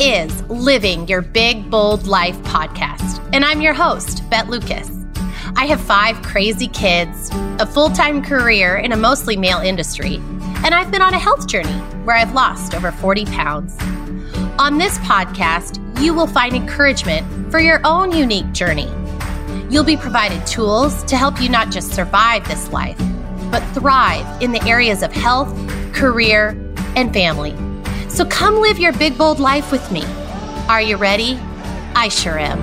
is Living Your Big Bold Life podcast, and I'm your host, Bet Lucas. I have five crazy kids, a full time career in a mostly male industry, and I've been on a health journey where I've lost over 40 pounds. On this podcast, you will find encouragement for your own unique journey. You'll be provided tools to help you not just survive this life, but thrive in the areas of health, career, and family. So come live your big, bold life with me. Are you ready? I sure am.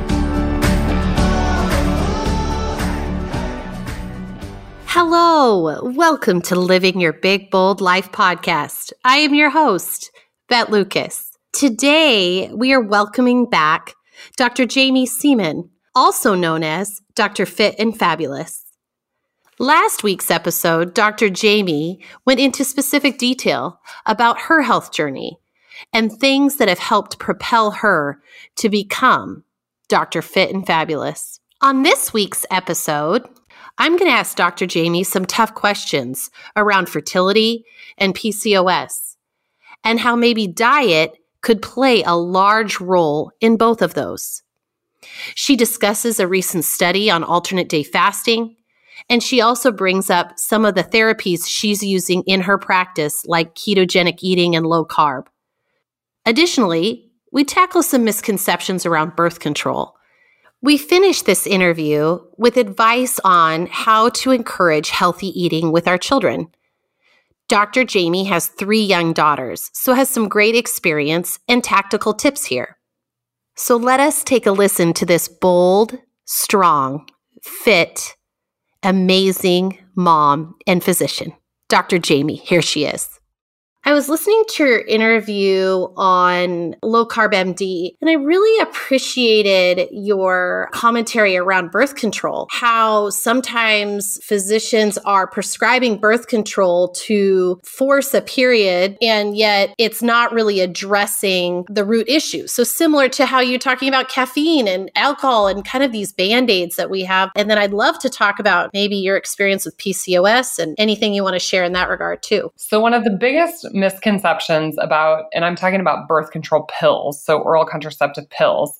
Hello, welcome to Living Your Big, Bold Life podcast. I am your host, Bet Lucas. Today, we are welcoming back Dr. Jamie Seeman, also known as Dr. Fit and Fabulous. Last week's episode, Dr. Jamie went into specific detail about her health journey and things that have helped propel her to become Dr. Fit and Fabulous. On this week's episode, I'm going to ask Dr. Jamie some tough questions around fertility and PCOS and how maybe diet could play a large role in both of those. She discusses a recent study on alternate day fasting and she also brings up some of the therapies she's using in her practice, like ketogenic eating and low carb. Additionally, we tackle some misconceptions around birth control. We finish this interview with advice on how to encourage healthy eating with our children. Dr. Jamie has three young daughters, so has some great experience and tactical tips here. So let us take a listen to this bold, strong, fit, amazing mom and physician, Dr. Jamie. Here she is. I was listening to your interview on Low Carb MD, and I really appreciated your commentary around birth control. How sometimes physicians are prescribing birth control to force a period, and yet it's not really addressing the root issue. So, similar to how you're talking about caffeine and alcohol and kind of these band aids that we have. And then I'd love to talk about maybe your experience with PCOS and anything you want to share in that regard, too. So, one of the biggest misconceptions about, and I'm talking about birth control pills, so oral contraceptive pills,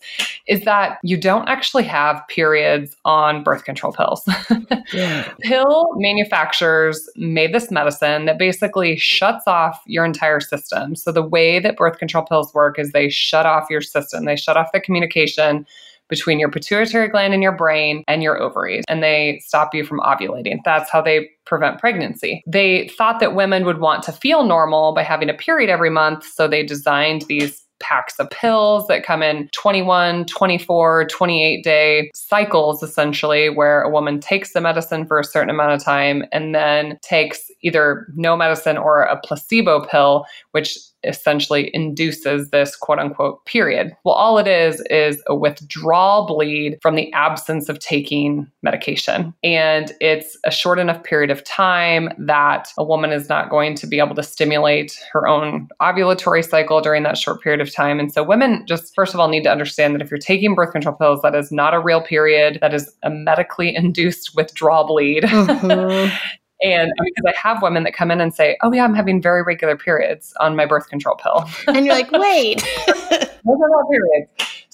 is that you don't actually have periods on birth control pills. yeah. Pill manufacturers made this medicine that basically shuts off your entire system. So the way that birth control pills work is they shut off your system, they shut off the communication between your pituitary gland in your brain and your ovaries, and they stop you from ovulating. That's how they prevent pregnancy. They thought that women would want to feel normal by having a period every month, so they designed these packs of pills that come in 21, 24, 28 day cycles, essentially, where a woman takes the medicine for a certain amount of time and then takes either no medicine or a placebo pill, which essentially induces this quote unquote period. Well, all it is is a withdrawal bleed from the absence of taking medication. And it's a short enough period of time that a woman is not going to be able to stimulate her own ovulatory cycle during that short period of time. And so women just first of all need to understand that if you're taking birth control pills, that is not a real period, that is a medically induced withdrawal bleed. Mm-hmm. And because I have women that come in and say, Oh, yeah, I'm having very regular periods on my birth control pill. And you're like, Wait. Those are not periods.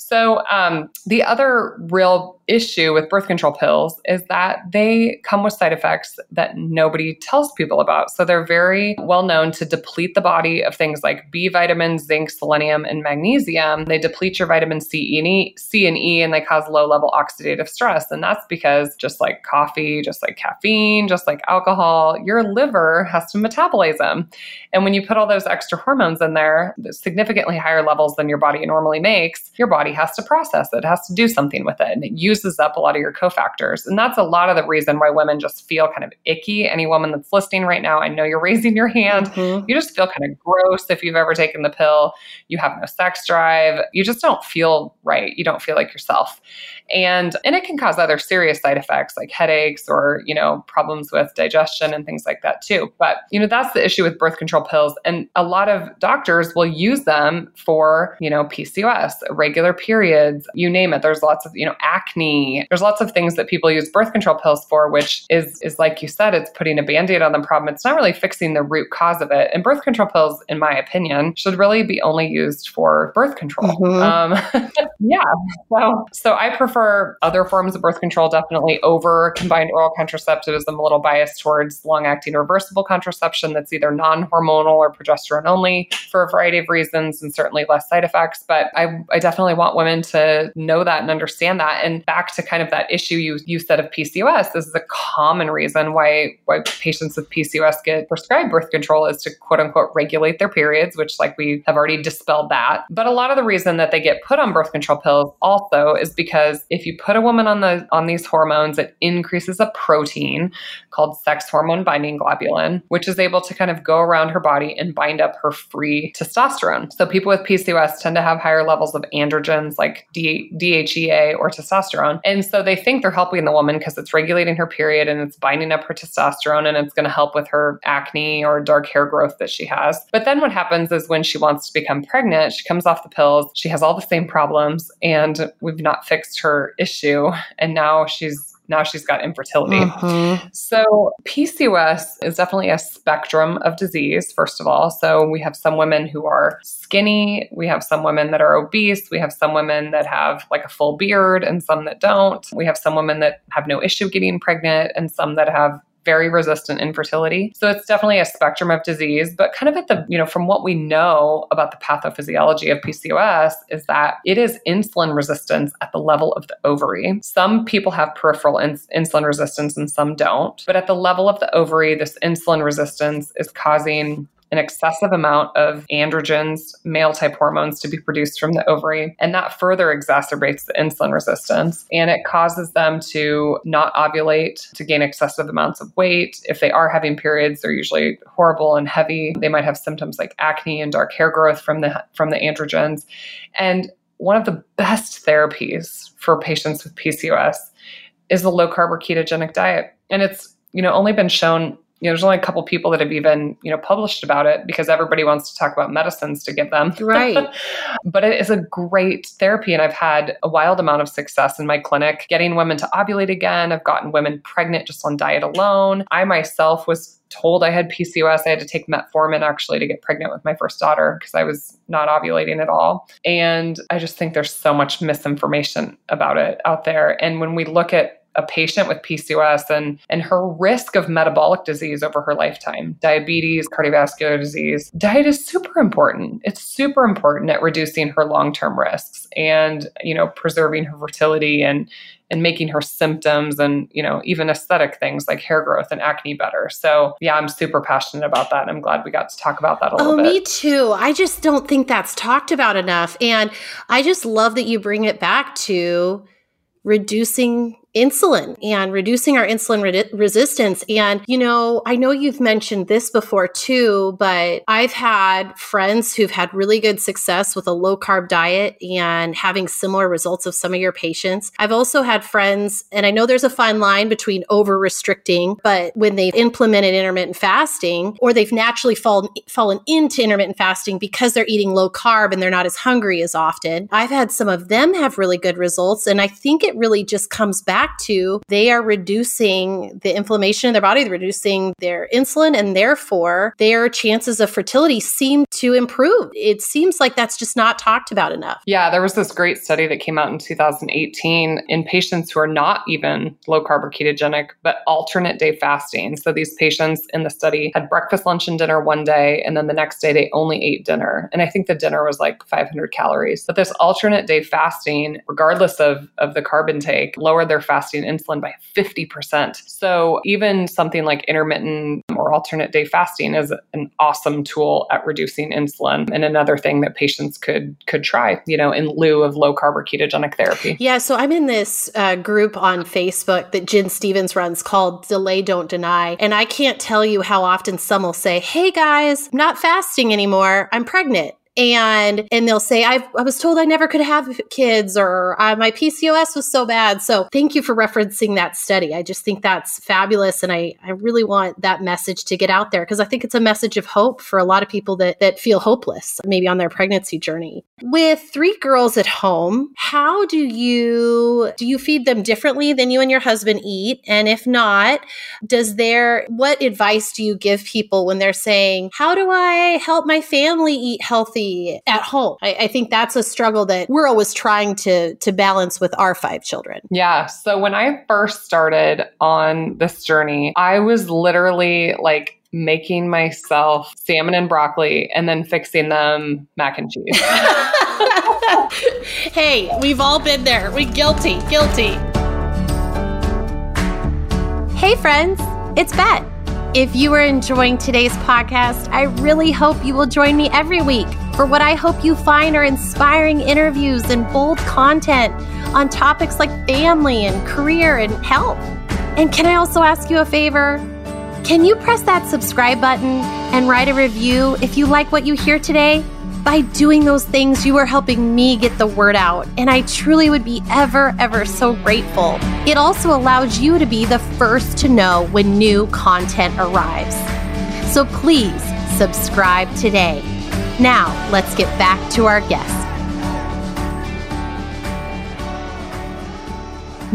So, um, the other real issue with birth control pills is that they come with side effects that nobody tells people about. So, they're very well known to deplete the body of things like B vitamins, zinc, selenium, and magnesium. They deplete your vitamin C and E, C and E, and they cause low level oxidative stress. And that's because just like coffee, just like caffeine, just like alcohol, your liver has to metabolize them. And when you put all those extra hormones in there, significantly higher levels than your body normally makes, your body has to process it, has to do something with it. And it uses up a lot of your cofactors. And that's a lot of the reason why women just feel kind of icky. Any woman that's listening right now, I know you're raising your hand. Mm-hmm. You just feel kind of gross if you've ever taken the pill. You have no sex drive. You just don't feel right. You don't feel like yourself. And and it can cause other serious side effects like headaches or, you know, problems with digestion and things like that too. But, you know, that's the issue with birth control pills and a lot of doctors will use them for, you know, PCOS, regular periods, you name it. There's lots of, you know, acne. There's lots of things that people use birth control pills for, which is is like you said, it's putting a band-aid on the problem. It's not really fixing the root cause of it. And birth control pills, in my opinion, should really be only used for birth control. Mm-hmm. Um, yeah. So so I prefer other forms of birth control definitely over combined oral contraceptives. I'm a little biased towards long-acting reversible contraception that's either non-hormonal or progesterone only for a variety of reasons and certainly less side effects. But I, I definitely want women to know that and understand that. And back to kind of that issue you, you said of PCOS, this is a common reason why, why patients with PCOS get prescribed birth control is to quote unquote regulate their periods, which like we have already dispelled that. But a lot of the reason that they get put on birth control pills also is because if you put a woman on the on these hormones, it increases a protein called sex hormone binding globulin, which is able to kind of go around her body and bind up her free testosterone. So people with PCOS tend to have higher levels of androgens like D- DHEA or testosterone. And so they think they're helping the woman because it's regulating her period and it's binding up her testosterone and it's going to help with her acne or dark hair growth that she has. But then what happens is when she wants to become pregnant, she comes off the pills, she has all the same problems, and we've not fixed her issue. And now she's now she's got infertility. Mm-hmm. So, PCOS is definitely a spectrum of disease, first of all. So, we have some women who are skinny, we have some women that are obese, we have some women that have like a full beard, and some that don't. We have some women that have no issue getting pregnant, and some that have very resistant infertility. So it's definitely a spectrum of disease, but kind of at the, you know, from what we know about the pathophysiology of PCOS is that it is insulin resistance at the level of the ovary. Some people have peripheral ins- insulin resistance and some don't, but at the level of the ovary, this insulin resistance is causing an excessive amount of androgens, male type hormones to be produced from the ovary. And that further exacerbates the insulin resistance. And it causes them to not ovulate, to gain excessive amounts of weight. If they are having periods, they're usually horrible and heavy. They might have symptoms like acne and dark hair growth from the from the androgens. And one of the best therapies for patients with PCOS is the low carb or ketogenic diet. And it's, you know, only been shown you know, there's only a couple people that have even, you know, published about it because everybody wants to talk about medicines to give them. Right. but it is a great therapy. And I've had a wild amount of success in my clinic getting women to ovulate again. I've gotten women pregnant just on diet alone. I myself was told I had PCOS. I had to take metformin actually to get pregnant with my first daughter because I was not ovulating at all. And I just think there's so much misinformation about it out there. And when we look at a patient with PCOS and, and her risk of metabolic disease over her lifetime, diabetes, cardiovascular disease, diet is super important. It's super important at reducing her long-term risks and, you know, preserving her fertility and and making her symptoms and, you know, even aesthetic things like hair growth and acne better. So, yeah, I'm super passionate about that. I'm glad we got to talk about that a little oh, bit. Me too. I just don't think that's talked about enough. And I just love that you bring it back to reducing insulin and reducing our insulin re- resistance. And, you know, I know you've mentioned this before too, but I've had friends who've had really good success with a low carb diet and having similar results of some of your patients. I've also had friends, and I know there's a fine line between over restricting, but when they've implemented intermittent fasting or they've naturally fallen, fallen into intermittent fasting because they're eating low carb and they're not as hungry as often, I've had some of them have really good results. And I think it really just comes back back to they are reducing the inflammation in their body, they're reducing their insulin, and therefore their chances of fertility seem to improve. It seems like that's just not talked about enough. Yeah, there was this great study that came out in 2018 in patients who are not even low carb or ketogenic, but alternate day fasting. So these patients in the study had breakfast, lunch, and dinner one day, and then the next day they only ate dinner. And I think the dinner was like 500 calories. But this alternate day fasting, regardless of, of the carb intake, lowered their fasting insulin by 50%. So even something like intermittent or alternate day fasting is an awesome tool at reducing insulin and another thing that patients could could try, you know, in lieu of low carb or ketogenic therapy. Yeah, so I'm in this uh, group on Facebook that Gin Stephens runs called Delay Don't Deny, and I can't tell you how often some will say, "Hey guys, I'm not fasting anymore. I'm pregnant." And and they'll say i i was told i never could have kids or my pcos was so bad. So thank you for referencing that study. I just think that's fabulous and i i really want that message to get out there because i think it's a message of hope for a lot of people that that feel hopeless maybe on their pregnancy journey. With three girls at home how do you do you feed them differently than you and your husband eat? And if not does there what advice do you give people when they're saying how do i help my family eat healthy at home. I, I, think that's a struggle that we're always trying to to balance with our five children. Yeah. So when I first started on this journey, I was literally like making myself salmon and broccoli and then fixing them mac and cheese. hey, we've all been there. We guilty, guilty. Hey friends, it's Bet. If you are enjoying today's podcast, I really hope you will join me every week for what I hope you find are inspiring interviews and bold content on topics like family and career and health. And can I also ask you a favor? Can you press that subscribe button and write a review if you like what you hear today? By doing those things, you are helping me get the word out, and I truly would be ever, ever so grateful. It also allows you to be the first to know when new content arrives. So please subscribe today. Now, let's get back to our guest.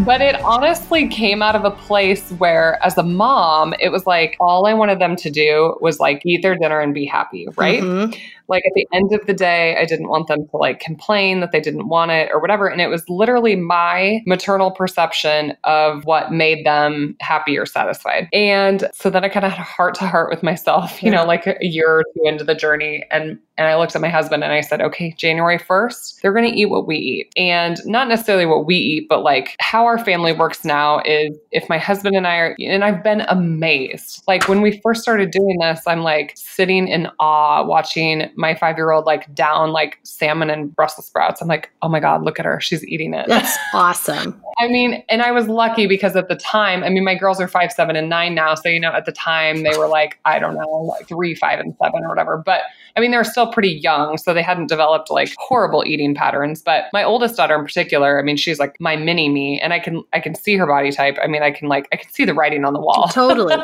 But it honestly came out of a place where, as a mom, it was like all I wanted them to do was like eat their dinner and be happy, right? Mm-hmm like at the end of the day, I didn't want them to like complain that they didn't want it or whatever. And it was literally my maternal perception of what made them happy or satisfied. And so then I kind of had a heart to heart with myself, you yeah. know, like a year or two into the journey. And and I looked at my husband and I said, okay, January 1st, they're going to eat what we eat. And not necessarily what we eat, but like how our family works now is if my husband and I are, and I've been amazed. Like when we first started doing this, I'm like sitting in awe watching my five year old like down like salmon and Brussels sprouts. I'm like, oh my God, look at her. She's eating it. That's awesome. I mean, and I was lucky because at the time, I mean, my girls are five, seven, and nine now. So, you know, at the time they were like, I don't know, like three, five, and seven or whatever. But I mean, they were still pretty young, so they hadn't developed like horrible eating patterns. But my oldest daughter in particular, I mean, she's like my mini me, and I can I can see her body type. I mean, I can like I can see the writing on the wall. Totally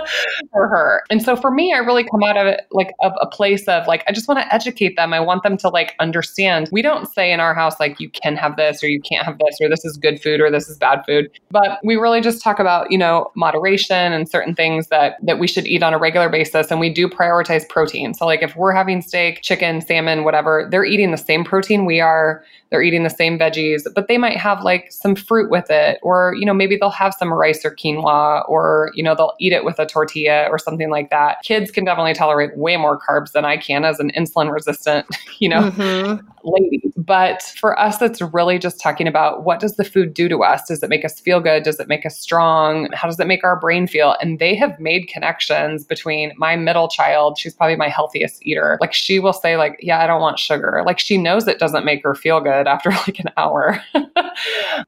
for her. And so for me, I really come out of it like of a place of like I just want to educate them. I want them to like understand. We don't say in our house like you can have this or you can't have this or this is good food or this is bad food, but we really just talk about you know moderation and certain things that that we should eat on a regular basis, and we do prioritize protein. So like if we're having steak steak, chicken, salmon, whatever, they're eating the same protein we are. They're eating the same veggies, but they might have like some fruit with it, or, you know, maybe they'll have some rice or quinoa, or, you know, they'll eat it with a tortilla or something like that. Kids can definitely tolerate way more carbs than I can as an insulin resistant, you know, mm-hmm. lady. But for us, it's really just talking about what does the food do to us? Does it make us feel good? Does it make us strong? How does it make our brain feel? And they have made connections between my middle child, she's probably my healthiest eater. Like she will say, like, yeah, I don't want sugar. Like she knows it doesn't make her feel good after like an hour.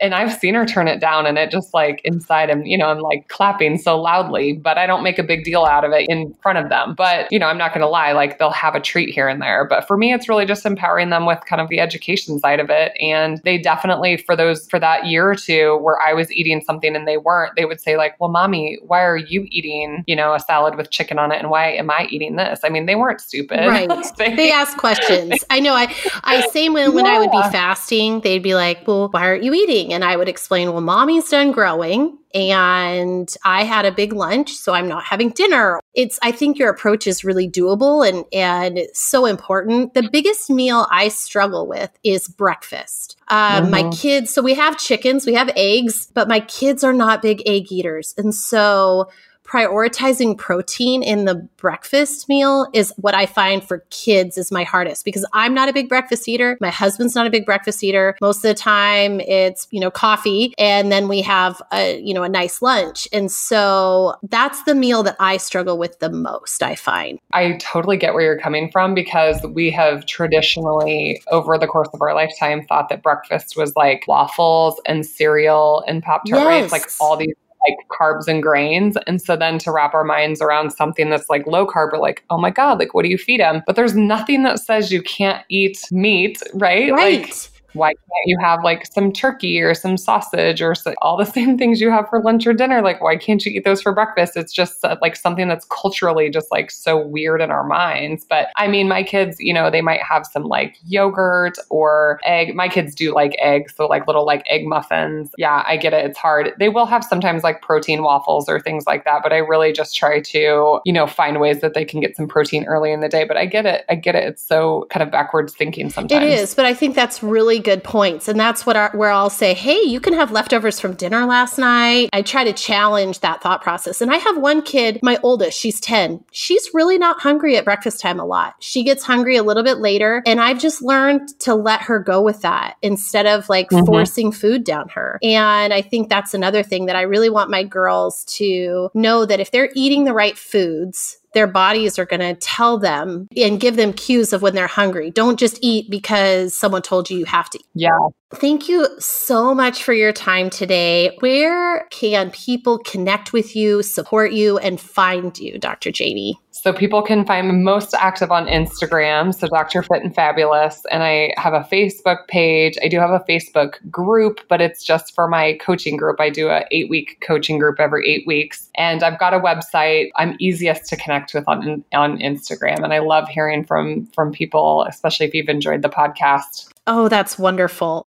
and I've seen her turn it down and it just like inside him, you know, I'm like clapping so loudly, but I don't make a big deal out of it in front of them. But, you know, I'm not going to lie, like they'll have a treat here and there. But for me, it's really just empowering them with kind of the education side of it. And they definitely, for those, for that year or two where I was eating something and they weren't, they would say, like, well, mommy, why are you eating, you know, a salad with chicken on it? And why am I eating this? I mean, they weren't stupid. Right. they, they ask questions. I know. I, I same when, when I would be fasting, they'd be like, well, why aren't you eating? And I would explain, well, mommy's done growing and I had a big lunch, so I'm not having dinner. It's I think your approach is really doable and and so important. The biggest meal I struggle with is breakfast. Uh, mm-hmm. My kids, so we have chickens, we have eggs, but my kids are not big egg eaters, and so prioritizing protein in the breakfast meal is what I find for kids is my hardest because I'm not a big breakfast eater. My husband's not a big breakfast eater. Most of the time it's, you know, coffee and then we have a, you know, a nice lunch. And so that's the meal that I struggle with the most, I find. I totally get where you're coming from because we have traditionally over the course of our lifetime thought that breakfast was like waffles and cereal and pop tarts, yes. like all these like carbs and grains. And so then to wrap our minds around something that's like low carb, we're like, oh my God, like what do you feed them? But there's nothing that says you can't eat meat, right? Right. Like, why can't you have like some turkey or some sausage or so, all the same things you have for lunch or dinner? Like, why can't you eat those for breakfast? It's just uh, like something that's culturally just like so weird in our minds. But I mean, my kids, you know, they might have some like yogurt or egg. My kids do like eggs, so like little like egg muffins. Yeah, I get it. It's hard. They will have sometimes like protein waffles or things like that, but I really just try to, you know, find ways that they can get some protein early in the day. But I get it. I get it. It's so kind of backwards thinking sometimes. It is, but I think that's really good points. And that's what our, where I'll say, hey, you can have leftovers from dinner last night. I try to challenge that thought process. And I have one kid, my oldest, she's 10. She's really not hungry at breakfast time a lot. She gets hungry a little bit later. And I've just learned to let her go with that instead of like mm-hmm. forcing food down her. And I think that's another thing that I really want my girls to know that if they're eating the right foods, their bodies are going to tell them and give them cues of when they're hungry. Don't just eat because someone told you you have to. Yeah. Thank you so much for your time today. Where can people connect with you, support you, and find you, Dr. Jamie? So people can find me most active on Instagram, so Dr. Fit and Fabulous, and I have a Facebook page. I do have a Facebook group, but it's just for my coaching group. I do a eight week coaching group every eight weeks, and I've got a website. I'm easiest to connect with on on Instagram, and I love hearing from from people, especially if you've enjoyed the podcast. Oh, that's wonderful.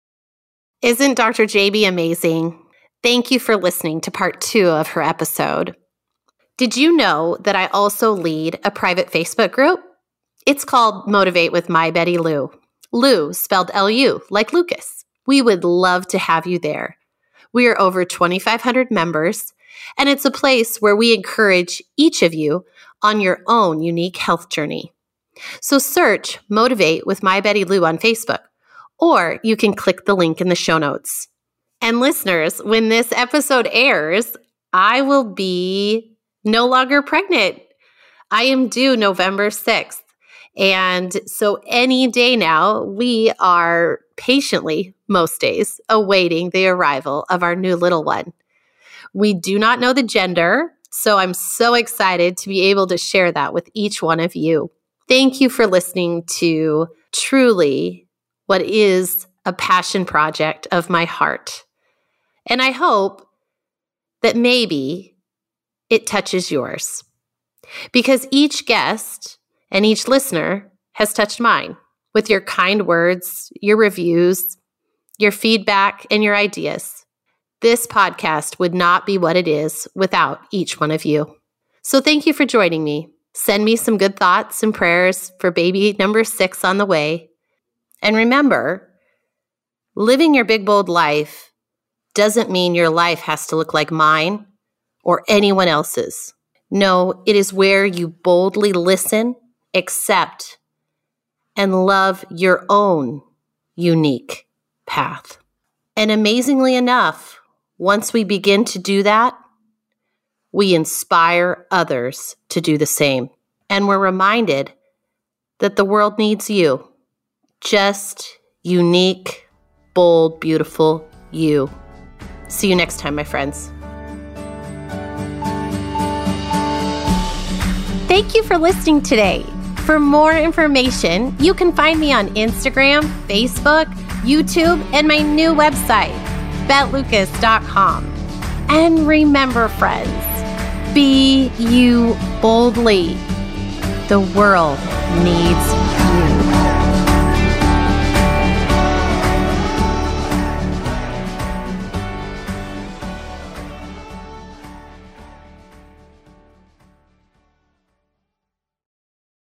Isn't Dr. JB amazing? Thank you for listening to part two of her episode. Did you know that I also lead a private Facebook group? It's called Motivate with My Betty Lou. Lou, spelled L U, like Lucas. We would love to have you there. We are over 2,500 members, and it's a place where we encourage each of you on your own unique health journey. So search Motivate with My Betty Lou on Facebook, or you can click the link in the show notes. And listeners, when this episode airs, I will be no longer pregnant. I am due November 6th. And so any day now, we are patiently, most days, awaiting the arrival of our new little one. We do not know the gender, so I'm so excited to be able to share that with each one of you. Thank you for listening to truly what is a passion project of my heart. And I hope that maybe it touches yours. Because each guest and each listener has touched mine with your kind words, your reviews, your feedback, and your ideas. This podcast would not be what it is without each one of you. So thank you for joining me. Send me some good thoughts and prayers for baby number six on the way. And remember, living your big, bold life doesn't mean your life has to look like mine or anyone else's. No, it is where you boldly listen, accept, and love your own unique path. And amazingly enough, once we begin to do that, we inspire others to do the same. And we're reminded that the world needs you. Just unique, bold, beautiful you. See you next time, my friends. Thank you for listening today. For more information, you can find me on Instagram, Facebook, YouTube, and my new website, betlucas.com. And remember, friends, be you boldly. The world needs